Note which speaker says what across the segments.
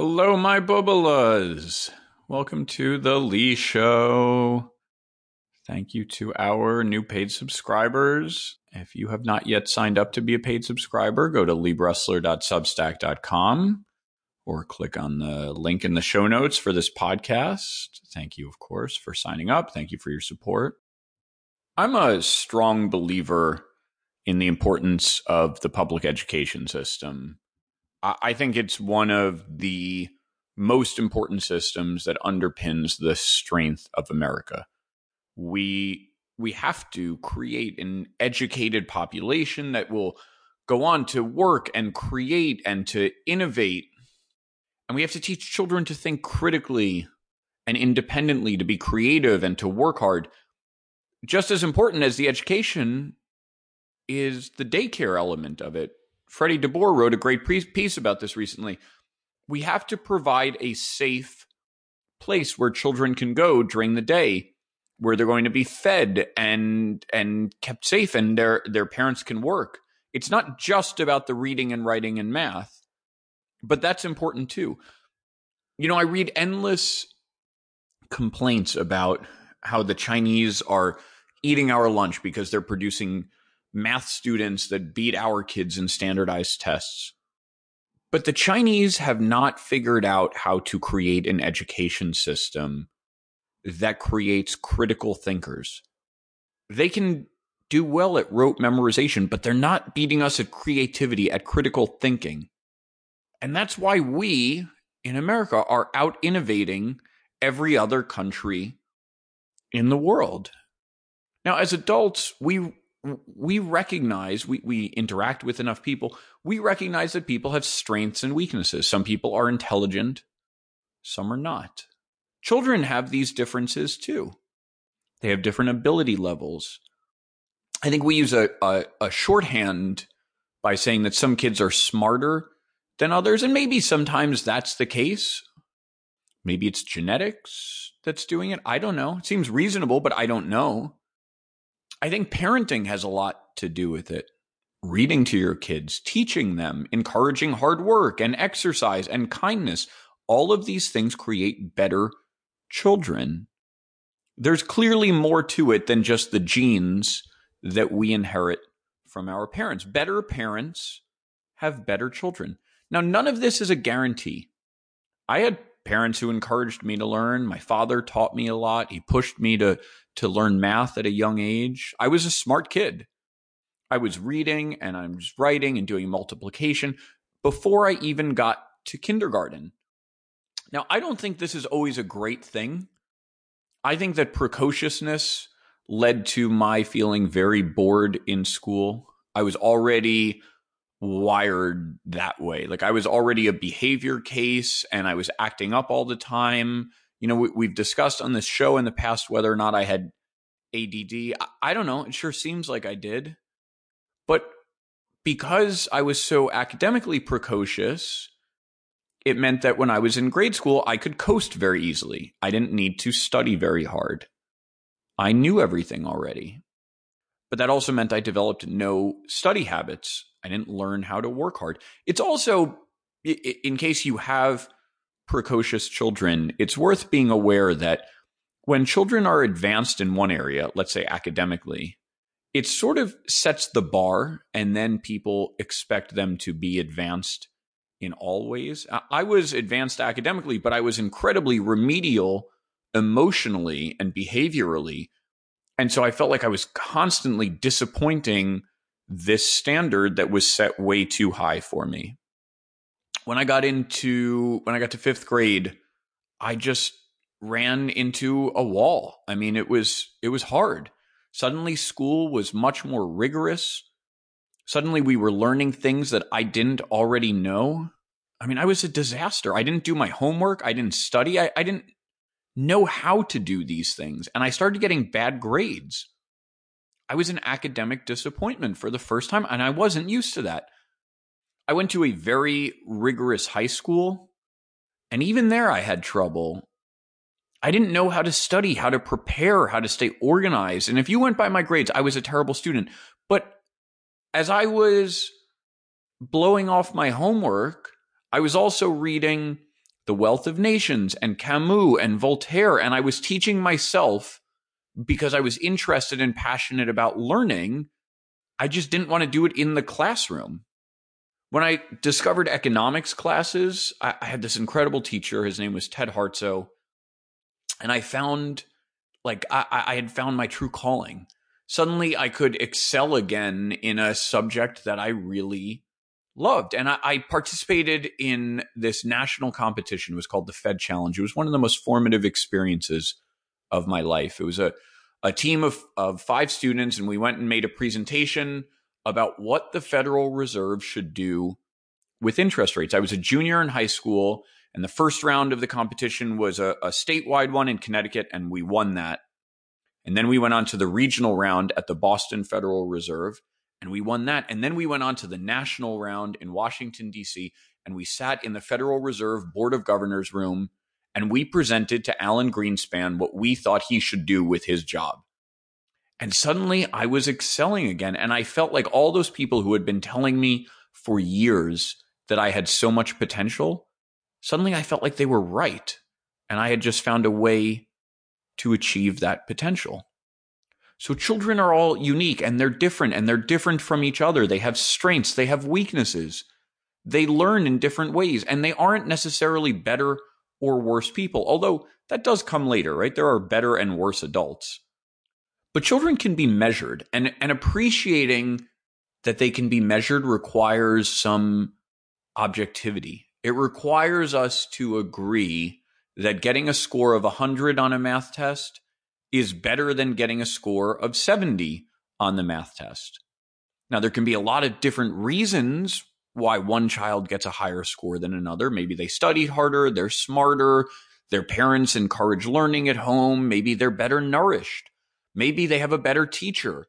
Speaker 1: Hello, my bubbalas. Welcome to the Lee Show. Thank you to our new paid subscribers. If you have not yet signed up to be a paid subscriber, go to leebressler.substack.com or click on the link in the show notes for this podcast. Thank you, of course, for signing up. Thank you for your support. I'm a strong believer in the importance of the public education system. I think it's one of the most important systems that underpins the strength of America. We we have to create an educated population that will go on to work and create and to innovate. And we have to teach children to think critically and independently, to be creative and to work hard. Just as important as the education is the daycare element of it. Freddie DeBoer wrote a great piece about this recently. We have to provide a safe place where children can go during the day where they're going to be fed and and kept safe and their their parents can work. It's not just about the reading and writing and math, but that's important too. You know, I read endless complaints about how the Chinese are eating our lunch because they're producing math students that beat our kids in standardized tests. But the Chinese have not figured out how to create an education system that creates critical thinkers. They can do well at rote memorization, but they're not beating us at creativity, at critical thinking. And that's why we in America are out innovating every other country in the world. Now, as adults, we we recognize we, we interact with enough people we recognize that people have strengths and weaknesses. Some people are intelligent some are not. Children have these differences too. They have different ability levels. I think we use a, a, a shorthand by saying that some kids are smarter than others and maybe sometimes that's the case. Maybe it's genetics that's doing it. I don't know. It seems reasonable but i don't know I think parenting has a lot to do with it. Reading to your kids, teaching them, encouraging hard work and exercise and kindness. All of these things create better children. There's clearly more to it than just the genes that we inherit from our parents. Better parents have better children. Now, none of this is a guarantee. I had parents who encouraged me to learn. My father taught me a lot. He pushed me to to learn math at a young age. I was a smart kid. I was reading and I was writing and doing multiplication before I even got to kindergarten. Now, I don't think this is always a great thing. I think that precociousness led to my feeling very bored in school. I was already wired that way. Like I was already a behavior case and I was acting up all the time. You know, we, have discussed on this show in the past whether or not I had ADD. I, I don't know. It sure seems like I did. But because I was so academically precocious, it meant that when I was in grade school, I could coast very easily. I didn't need to study very hard. I knew everything already. But that also meant I developed no study habits. I didn't learn how to work hard. It's also, in case you have precocious children, it's worth being aware that when children are advanced in one area, let's say academically, it sort of sets the bar, and then people expect them to be advanced in all ways. I was advanced academically, but I was incredibly remedial emotionally and behaviorally. And so I felt like I was constantly disappointing this standard that was set way too high for me. When I got into when I got to 5th grade, I just ran into a wall. I mean, it was it was hard. Suddenly school was much more rigorous. Suddenly we were learning things that I didn't already know. I mean, I was a disaster. I didn't do my homework. I didn't study. I, I didn't know how to do these things. And I started getting bad grades. I was an academic disappointment for the first time, and I wasn't used to that. I went to a very rigorous high school, and even there I had trouble. I didn't know how to study, how to prepare, how to stay organized. And if you went by my grades, I was a terrible student. But as I was blowing off my homework, I was also reading The Wealth of Nations and Camus and Voltaire. And I was teaching myself because I was interested and passionate about learning. I just didn't want to do it in the classroom. When I discovered economics classes, I, I had this incredible teacher. His name was Ted Hartsoe. And I found, like, I, I had found my true calling. Suddenly I could excel again in a subject that I really loved. And I, I, participated in this national competition. It was called the Fed Challenge. It was one of the most formative experiences of my life. It was a, a team of, of five students, and we went and made a presentation about what the Federal Reserve should do with interest rates. I was a junior in high school, and the first round of the competition was a, a statewide one in Connecticut, and we won that. And then we went on to the regional round at the Boston Federal Reserve and we won that. And then we went on to the national round in Washington, D.C., and we sat in the Federal Reserve Board of Governors room and we presented to Alan Greenspan what we thought he should do with his job. And suddenly I was excelling again. And I felt like all those people who had been telling me for years that I had so much potential, suddenly I felt like they were right. And I had just found a way to achieve that potential. So children are all unique and they're different and they're different from each other. They have strengths, they have weaknesses. They learn in different ways and they aren't necessarily better or worse people, although that does come later, right? There are better and worse adults. But children can be measured and, and appreciating that they can be measured requires some objectivity. It requires us to agree that getting a score of 100 on a math test is better than getting a score of 70 on the math test. Now, there can be a lot of different reasons why one child gets a higher score than another. Maybe they studied harder, they're smarter, their parents encourage learning at home, maybe they're better nourished, maybe they have a better teacher.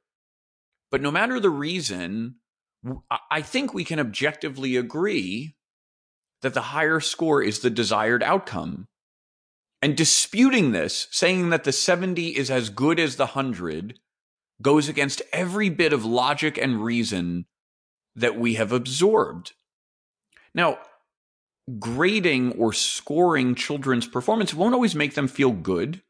Speaker 1: But no matter the reason, I think we can objectively agree that the higher score is the desired outcome. And disputing this, saying that the 70 is as good as the 100, goes against every bit of logic and reason that we have absorbed. Now, grading or scoring children's performance won't always make them feel good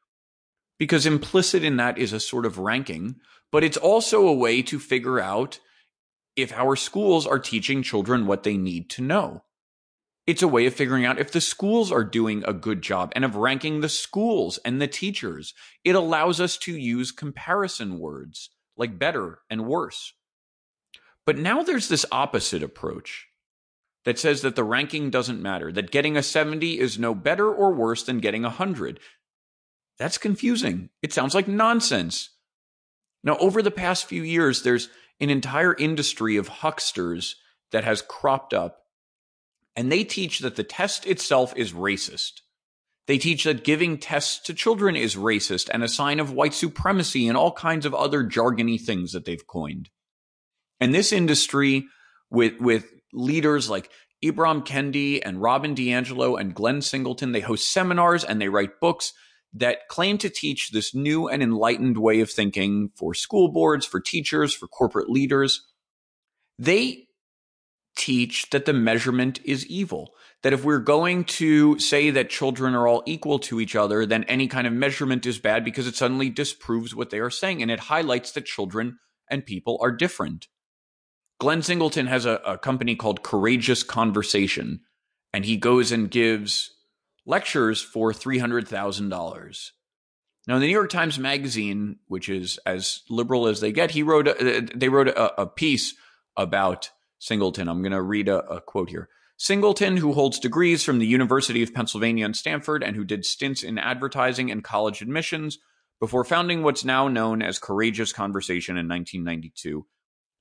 Speaker 1: because implicit in that is a sort of ranking, but it's also a way to figure out if our schools are teaching children what they need to know. It's a way of figuring out if the schools are doing a good job and of ranking the schools and the teachers. It allows us to use comparison words like better and worse. But now there's this opposite approach that says that the ranking doesn't matter, that getting a 70 is no better or worse than getting a 100. That's confusing. It sounds like nonsense. Now, over the past few years, there's an entire industry of hucksters that has cropped up and they teach that the test itself is racist. They teach that giving tests to children is racist and a sign of white supremacy and all kinds of other jargony things that they've coined. And this industry, with, with leaders like Ibram Kendi and Robin DiAngelo and Glenn Singleton, they host seminars and they write books that claim to teach this new and enlightened way of thinking for school boards, for teachers, for corporate leaders. They teach that the measurement is evil. That if we're going to say that children are all equal to each other, then any kind of measurement is bad because it suddenly disproves what they are saying and it highlights that children and people are different. Glenn Singleton has a, a company called Courageous Conversation, and he goes and gives lectures for $300,000. Now, in the New York Times Magazine, which is as liberal as they get, he wrote a, they wrote a, a piece about Singleton. I'm going to read a, a quote here. Singleton, who holds degrees from the University of Pennsylvania and Stanford and who did stints in advertising and college admissions before founding what's now known as Courageous Conversation in 1992,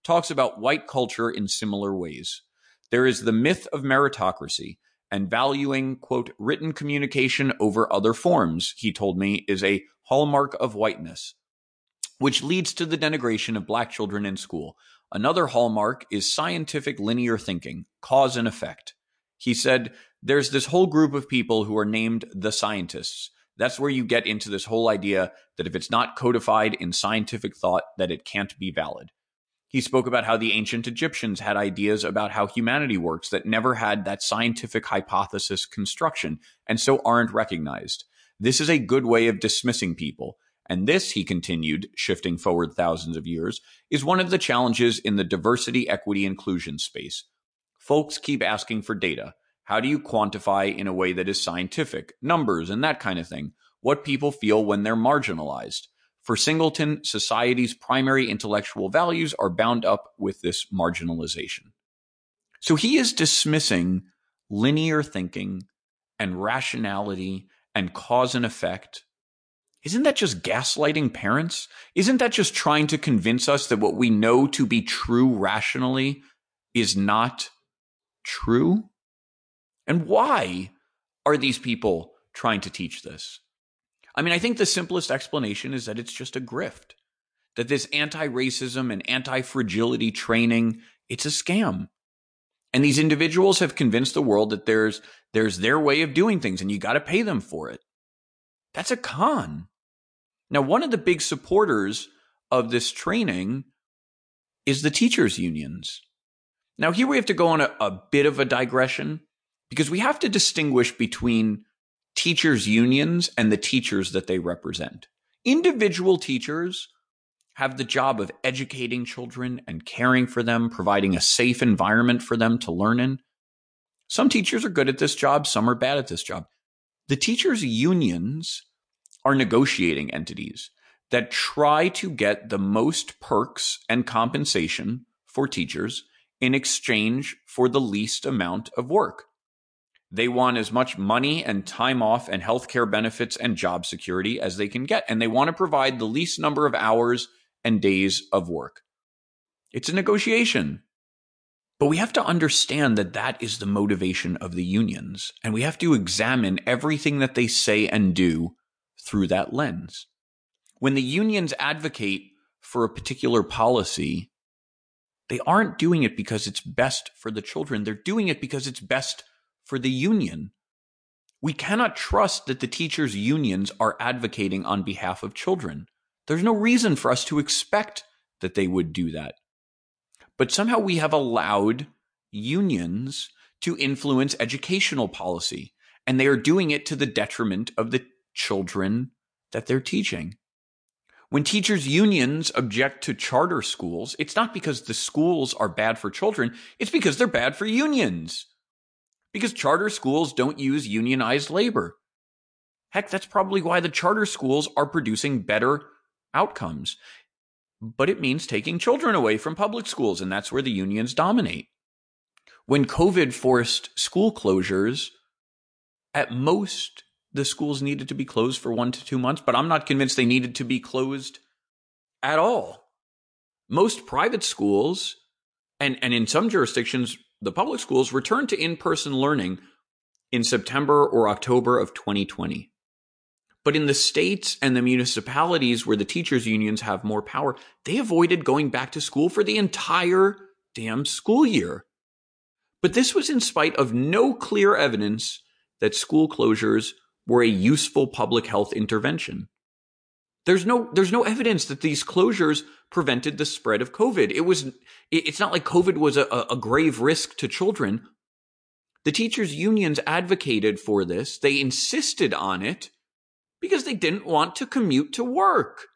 Speaker 1: talks about white culture in similar ways. There is the myth of meritocracy and valuing, quote, written communication over other forms, he told me, is a hallmark of whiteness, which leads to the denigration of black children in school. Another hallmark is scientific linear thinking, cause and effect. He said, there's this whole group of people who are named the scientists. That's where you get into this whole idea that if it's not codified in scientific thought, that it can't be valid. He spoke about how the ancient Egyptians had ideas about how humanity works that never had that scientific hypothesis construction and so aren't recognized. This is a good way of dismissing people. And this, he continued, shifting forward thousands of years, is one of the challenges in the diversity, equity, inclusion space. Folks keep asking for data. How do you quantify in a way that is scientific, numbers, and that kind of thing, what people feel when they're marginalized? For Singleton, society's primary intellectual values are bound up with this marginalization. So he is dismissing linear thinking and rationality and cause and effect isn't that just gaslighting parents? Isn't that just trying to convince us that what we know to be true rationally is not true? And why are these people trying to teach this? I mean, I think the simplest explanation is that it's just a grift. That this anti-racism and anti-fragility training, it's a scam. And these individuals have convinced the world that there's there's their way of doing things and you got to pay them for it. That's a con. Now, one of the big supporters of this training is the teachers' unions. Now, here we have to go on a, a bit of a digression because we have to distinguish between teachers' unions and the teachers that they represent. Individual teachers have the job of educating children and caring for them, providing a safe environment for them to learn in. Some teachers are good at this job, some are bad at this job. The teachers' unions are negotiating entities that try to get the most perks and compensation for teachers in exchange for the least amount of work. They want as much money and time off and healthcare benefits and job security as they can get, and they want to provide the least number of hours and days of work. It's a negotiation. But we have to understand that that is the motivation of the unions, and we have to examine everything that they say and do through that lens. When the unions advocate for a particular policy, they aren't doing it because it's best for the children. They're doing it because it's best for the union. We cannot trust that the teachers' unions are advocating on behalf of children. There's no reason for us to expect that they would do that. But somehow we have allowed unions to influence educational policy, and they are doing it to the detriment of the children that they're teaching. When teachers' unions object to charter schools, it's not because the schools are bad for children, it's because they're bad for unions. Because charter schools don't use unionized labor. Heck, that's probably why the charter schools are producing better outcomes. But it means taking children away from public schools, and that's where the unions dominate. When COVID forced school closures, at most the schools needed to be closed for one to two months, but I'm not convinced they needed to be closed at all. Most private schools, and, and in some jurisdictions, the public schools returned to in person learning in September or October of 2020. But in the states and the municipalities where the teachers' unions have more power, they avoided going back to school for the entire damn school year. But this was in spite of no clear evidence that school closures were a useful public health intervention. There's no there's no evidence that these closures prevented the spread of COVID. It was it's not like COVID was a, a grave risk to children. The teachers unions advocated for this. They insisted on it because they didn't want to commute to work.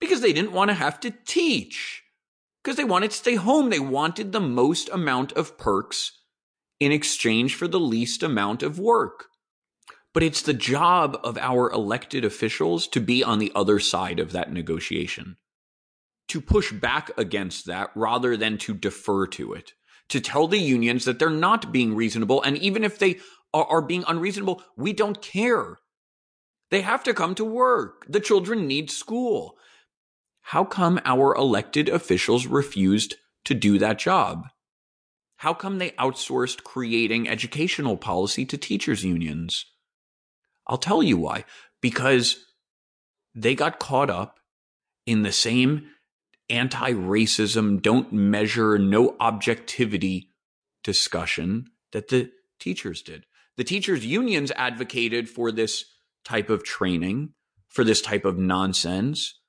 Speaker 1: Because they didn't want to have to teach. Because they wanted to stay home. They wanted the most amount of perks in exchange for the least amount of work. But it's the job of our elected officials to be on the other side of that negotiation, to push back against that rather than to defer to it, to tell the unions that they're not being reasonable. And even if they are, being unreasonable, we don't care. They have to come to work. The children need school. How come our elected officials refused to do that job? How come they outsourced creating educational policy to teachers' unions? I'll tell you why. Because they got caught up in the same anti racism, don't measure, no objectivity discussion that the teachers did. The teachers' unions advocated for this type of training, for this type of nonsense,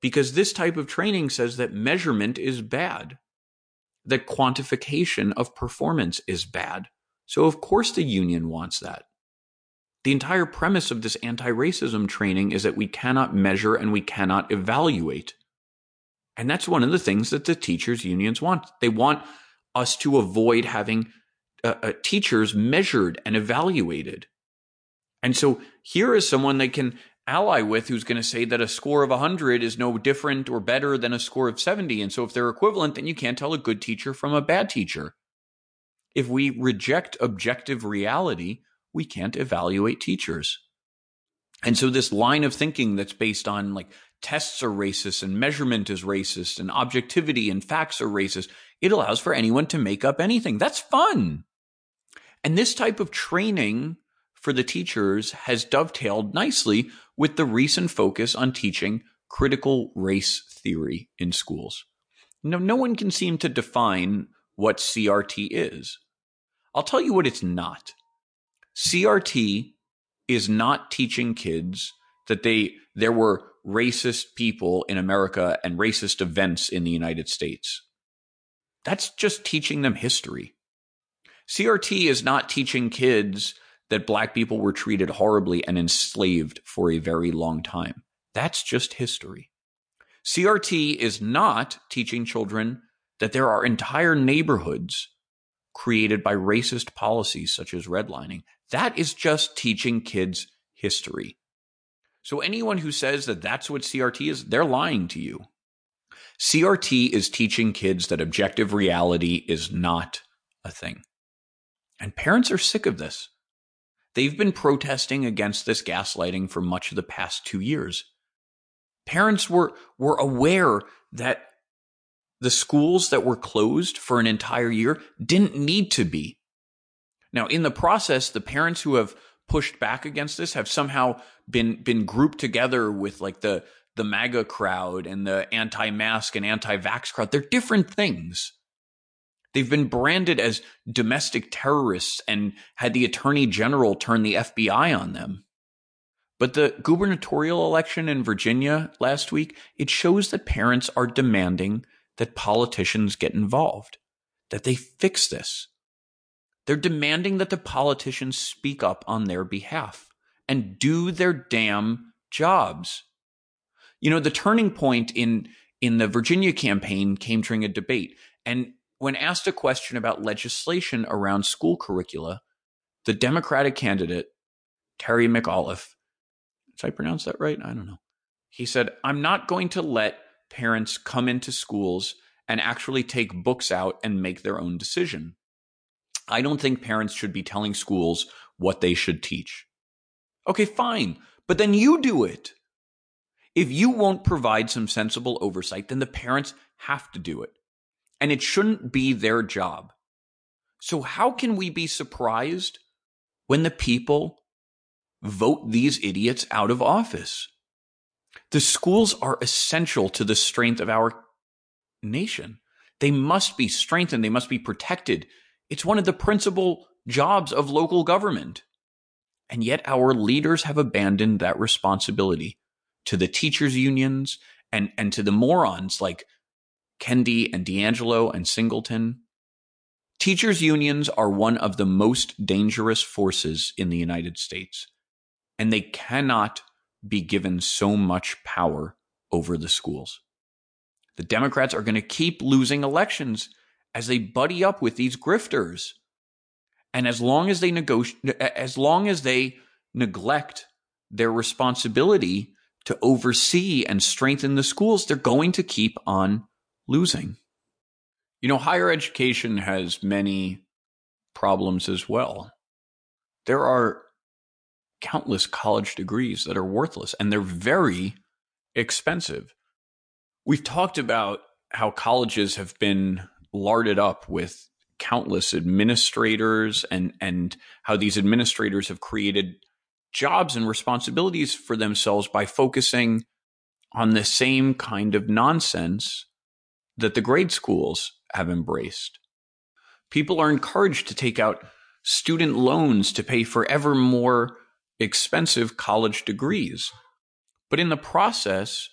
Speaker 1: because this type of training says that measurement is bad, that quantification of performance is bad. So, of course, the union wants that. The entire premise of this anti racism training is that we cannot measure and we cannot evaluate. And that's one of the things that the teachers' unions want. They want us to avoid having uh, uh, teachers measured and evaluated. And so here is someone they can ally with who's going to say that a score of 100 is no different or better than a score of 70. And so if they're equivalent, then you can't tell a good teacher from a bad teacher. If we reject objective reality, we can't evaluate teachers. And so this line of thinking that's based on like tests are racist and measurement is racist and objectivity and facts are racist, it allows for anyone to make up anything. That's fun. And this type of training for the teachers has dovetailed nicely with the recent focus on teaching critical race theory in schools. Now, no one can seem to define what CRT is. I'll tell you what it's not. CRT is not teaching kids that they there were racist people in America and racist events in the United States. That's just teaching them history. CRT is not teaching kids that black people were treated horribly and enslaved for a very long time. That's just history. CRT is not teaching children that there are entire neighborhoods created by racist policies such as redlining. That is just teaching kids history. So anyone who says that that's what CRT is, they're lying to you. CRT is teaching kids that objective reality is not a thing. And parents are sick of this. They've been protesting against this gaslighting for much of the past two years. Parents were, were aware that the schools that were closed for an entire year didn't need to be. Now, in the process, the parents who have pushed back against this have somehow been been grouped together with like the the MAGA crowd and the anti-mask and anti-vax crowd. They're different things. They've been branded as domestic terrorists and had the attorney general turn the FBI on them. But the gubernatorial election in Virginia last week, it shows that parents are demanding that politicians get involved, that they fix this. They're demanding that the politicians speak up on their behalf and do their damn jobs. You know, the turning point in in the Virginia campaign came during a debate. And when asked a question about legislation around school curricula, the Democratic candidate, Terry McAuliffe, did I pronounce that right? I don't know. He said, I'm not going to let parents come into schools and actually take books out and make their own decision. I don't think parents should be telling schools what they should teach. Okay, fine. But then you do it. If you won't provide some sensible oversight, then the parents have to do it. And it shouldn't be their job. So, how can we be surprised when the people vote these idiots out of office? The schools are essential to the strength of our nation. They must be strengthened, they must be protected. It's one of the principal jobs of local government. And yet, our leaders have abandoned that responsibility to the teachers' unions and, and to the morons like Kendi and DiAngelo and Singleton. Teachers' unions are one of the most dangerous forces in the United States, and they cannot be given so much power over the schools. The Democrats are going to keep losing elections as they buddy up with these grifters. And as long as they negotiate, as long as they neglect their responsibility to oversee and strengthen the schools, they're going to keep on losing. You know, higher education has many problems as well. There are countless college degrees that are worthless and they're very expensive. We've talked about how colleges have been larded up with countless administrators and and how these administrators have created jobs and responsibilities for themselves by focusing on the same kind of nonsense that the grade schools have embraced. People are encouraged to take out student loans to pay for ever more expensive college degrees. But in the process,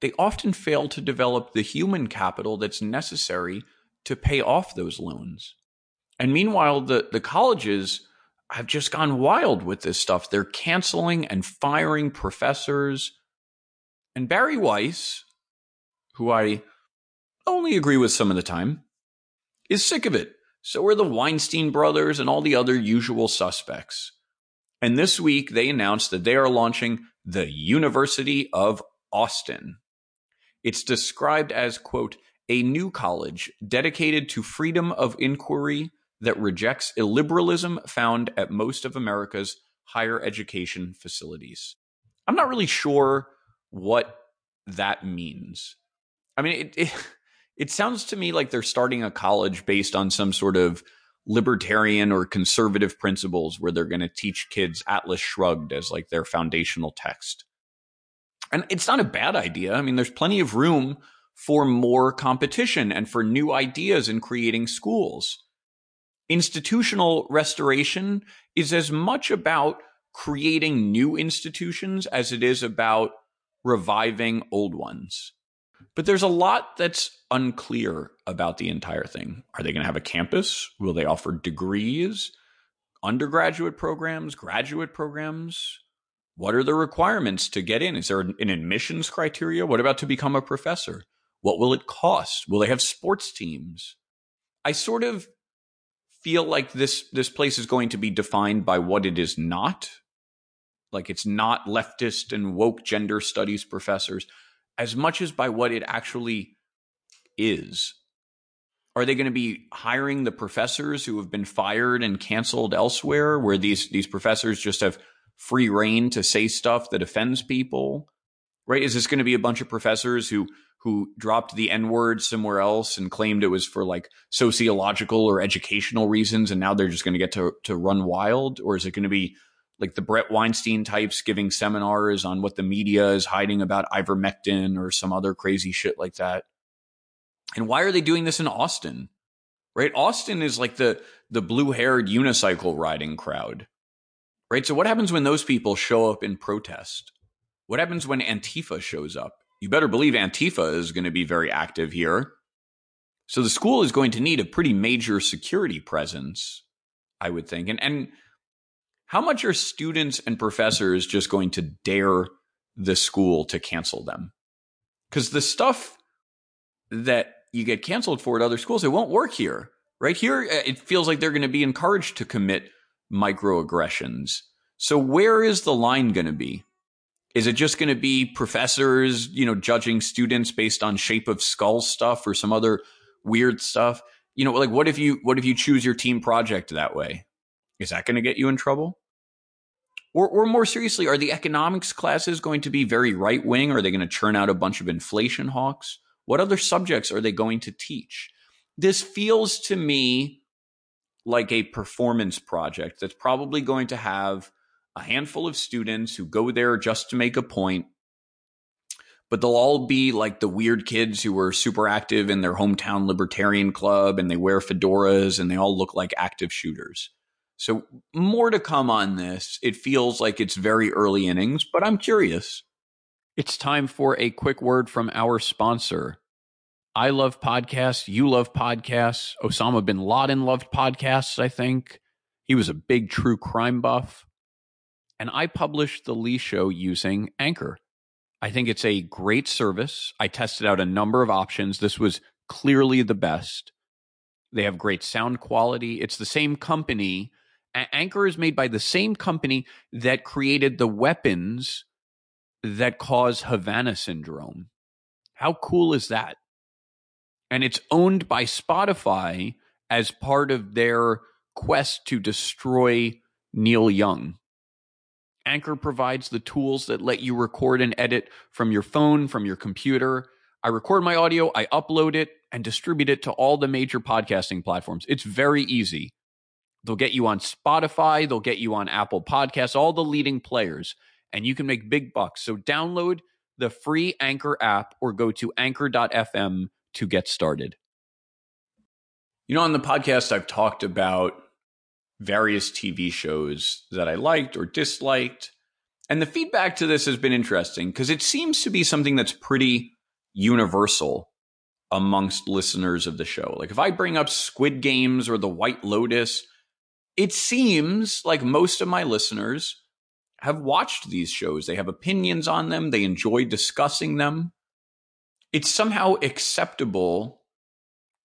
Speaker 1: they often fail to develop the human capital that's necessary to pay off those loans. And meanwhile, the, the colleges have just gone wild with this stuff. They're canceling and firing professors. And Bari Weiss, who I only agree with some of the time, is sick of it. So are the Weinstein brothers and all the other usual suspects. And this week, they announced that they are launching the University of Austin. It's described as, quote, a new college dedicated to freedom of inquiry that rejects illiberalism found at most of America's higher education facilities. I'm not really sure what that means. I mean, it, it, it sounds to me like they're starting a college based on some sort of libertarian or conservative principles where they're going to teach kids Atlas Shrugged as like their foundational text. And it's not a bad idea. I mean, there's plenty of room for more competition and for new ideas in creating schools institutional restoration is as much about creating new institutions as it is about reviving old ones. But there's a lot that's unclear about the entire thing. Are they going to have a campus? Will they offer degrees, undergraduate programs, graduate programs? What are the requirements to get in? Is there an admissions criteria? What about to become a professor? What will it cost? Will they have sports teams? I sort of feel like this this place is going to be defined by what it is not. Like it's not leftist and woke gender studies professors as much as by what it actually is. Are they going to be hiring the professors who have been fired and canceled elsewhere where these these professors just have free reign to say stuff that offends people? Right? Is this going to be a bunch of professors who who dropped the N word somewhere else and claimed it was for like sociological or educational reasons, and now they're just going to get to to run wild, or is it going to be like the Bret Weinstein types giving seminars on what the media is hiding about ivermectin or some other crazy shit like that? And why are they doing this in Austin? Right? Austin is like the the blue-haired unicycle riding crowd. Right? So what happens when those people show up in protest? What happens when Antifa shows up? you better believe Antifa is going to be very active here. So the school is going to need a pretty major security presence, I would think. And and how much are students and professors just going to dare the school to cancel them? Because the stuff that you get canceled for at other schools, it won't work here. Right here, uh, it feels like they're going to be encouraged to commit microaggressions. So where is the line going to be? Is it just going to be professors, you know, judging students based on shape of skull stuff or some other weird stuff? You know, like what if you what if you choose your team project that way? Is that going to get you in trouble? Or, or more seriously, are the economics classes going to be very right wing? Are they going to churn out a bunch of inflation hawks? What other subjects are they going to teach? This feels to me like a performance project that's probably going to have a handful of students who go there just to make a point, but they'll all be like the weird kids who are super active in their hometown libertarian club and they wear fedoras and they all look like active shooters. So, more to come on this. It feels like it's very early innings, but I'm curious. It's time for a quick word from our sponsor. I love podcasts. You love podcasts. Osama bin Laden loved podcasts, I think. He was a big true crime buff and I published the Lee Show using Anchor. I think it's a great service. I tested out a number of options. This was clearly the best. They have great sound quality. It's the same company. Anchor is made by the same company that created the weapons that cause Havana syndrome. How cool is that? And it's owned by Spotify as part of their quest to destroy Neil Young. Anchor provides the tools that let you record and edit from your phone, from your computer. I record my audio, I upload it, and distribute it to all the major podcasting platforms. It's very easy. They'll get you on Spotify, they'll get you on Apple Podcasts, all the leading players, and you can make big bucks. So download the free Anchor app or go to anchor.fm to get started. You know, on the podcast, I've talked about various TV shows that I liked or disliked. And the feedback to this has been interesting because it seems to be something that's pretty universal amongst listeners of the show. Like if I bring up Squid Games or The White Lotus, it seems like most of my listeners have watched these shows. They have opinions on them, they enjoy discussing them. It's somehow acceptable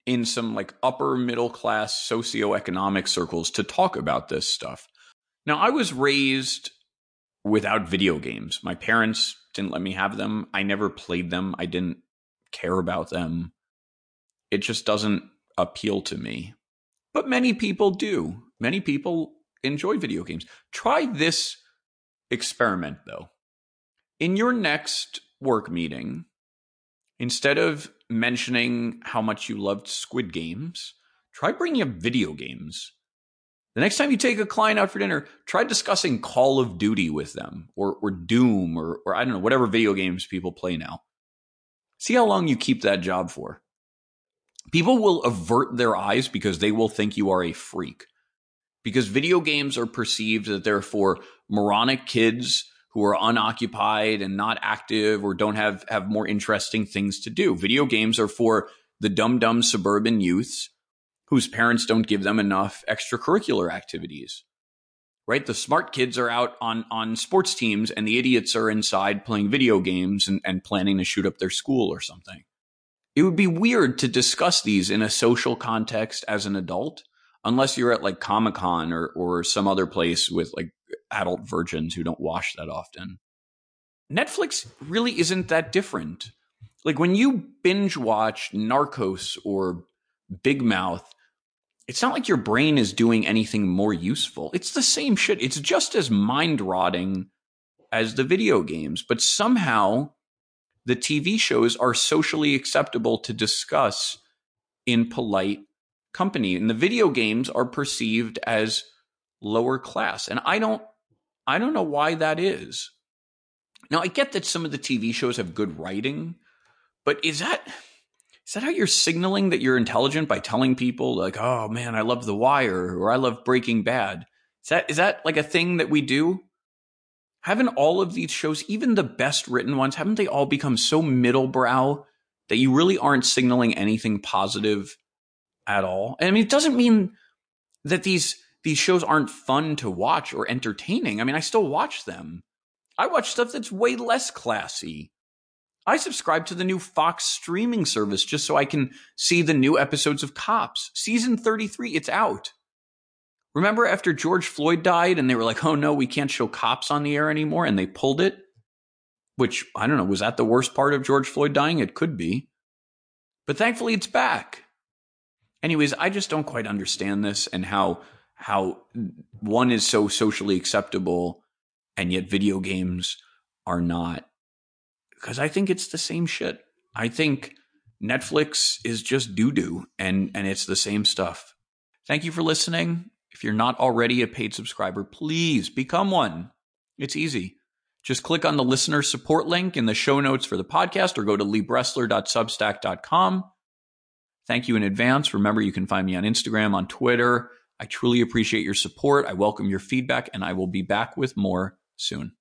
Speaker 1: in some like upper middle class socioeconomic circles to talk about this stuff. Now, I was raised without video games. My parents didn't let me have them. I never played them. I didn't care about them. It just doesn't appeal to me. But many people do. Many people enjoy video games. Try this experiment, though. In your next work meeting, instead of mentioning how much you loved Squid Games, try bringing up video games. The next time you take a client out for dinner, try discussing Call of Duty with them or, or Doom or, or I don't know, whatever video games people play now. See how long you keep that job for. People will avert their eyes because they will think you are a freak. Because video games are perceived that they're for moronic kids who are unoccupied and not active or don't have, have more interesting things to do. Video games are for the dumb, dumb suburban youths whose parents don't give them enough extracurricular activities. Right? The smart kids are out on, on sports teams and the idiots are inside playing video games and, and planning to shoot up their school or something. It would be weird to discuss these in a social context as an adult, unless you're at like Comic Con or, or some other place with like adult virgins who don't wash that often. Netflix really isn't that different. Like when you binge watch Narcos or Big Mouth, it's not like your brain is doing anything more useful. It's the same shit. It's just as mind rotting as the video games, but somehow the TV shows are socially acceptable to discuss in polite company. And the video games are perceived as lower class. And I don't I don't know why that is. Now I get that some of the TV shows have good writing, but is that is that how you're signaling that you're intelligent by telling people like, "Oh man, I love The Wire" or "I love Breaking Bad"? Is that is that like a thing that we do? Haven't all of these shows, even the best written ones, haven't they all become so middlebrow that you really aren't signaling anything positive at all? And I mean, it doesn't mean that these these shows aren't fun to watch or entertaining. I mean, I still watch them. I watch stuff that's way less classy. I subscribe to the new Fox streaming service just so I can see the new episodes of Cops. Season 33, it's out. Remember after George Floyd died and they were like, oh no, we can't show Cops on the air anymore, and they pulled it? Which, I don't know, was that the worst part of George Floyd dying? It could be. But thankfully, it's back. Anyways, I just don't quite understand this and how how one is so socially acceptable and yet video games are not because I think it's the same shit. I think Netflix is just doo doo and and it's the same stuff. Thank you for listening. If you're not already a paid subscriber, please become one. It's easy. Just click on the listener support link in the show notes for the podcast or go to leebressler.substack.com. Thank you in advance. Remember, you can find me on Instagram, on Twitter, I truly appreciate your support. I welcome your feedback, and I will be back with more soon.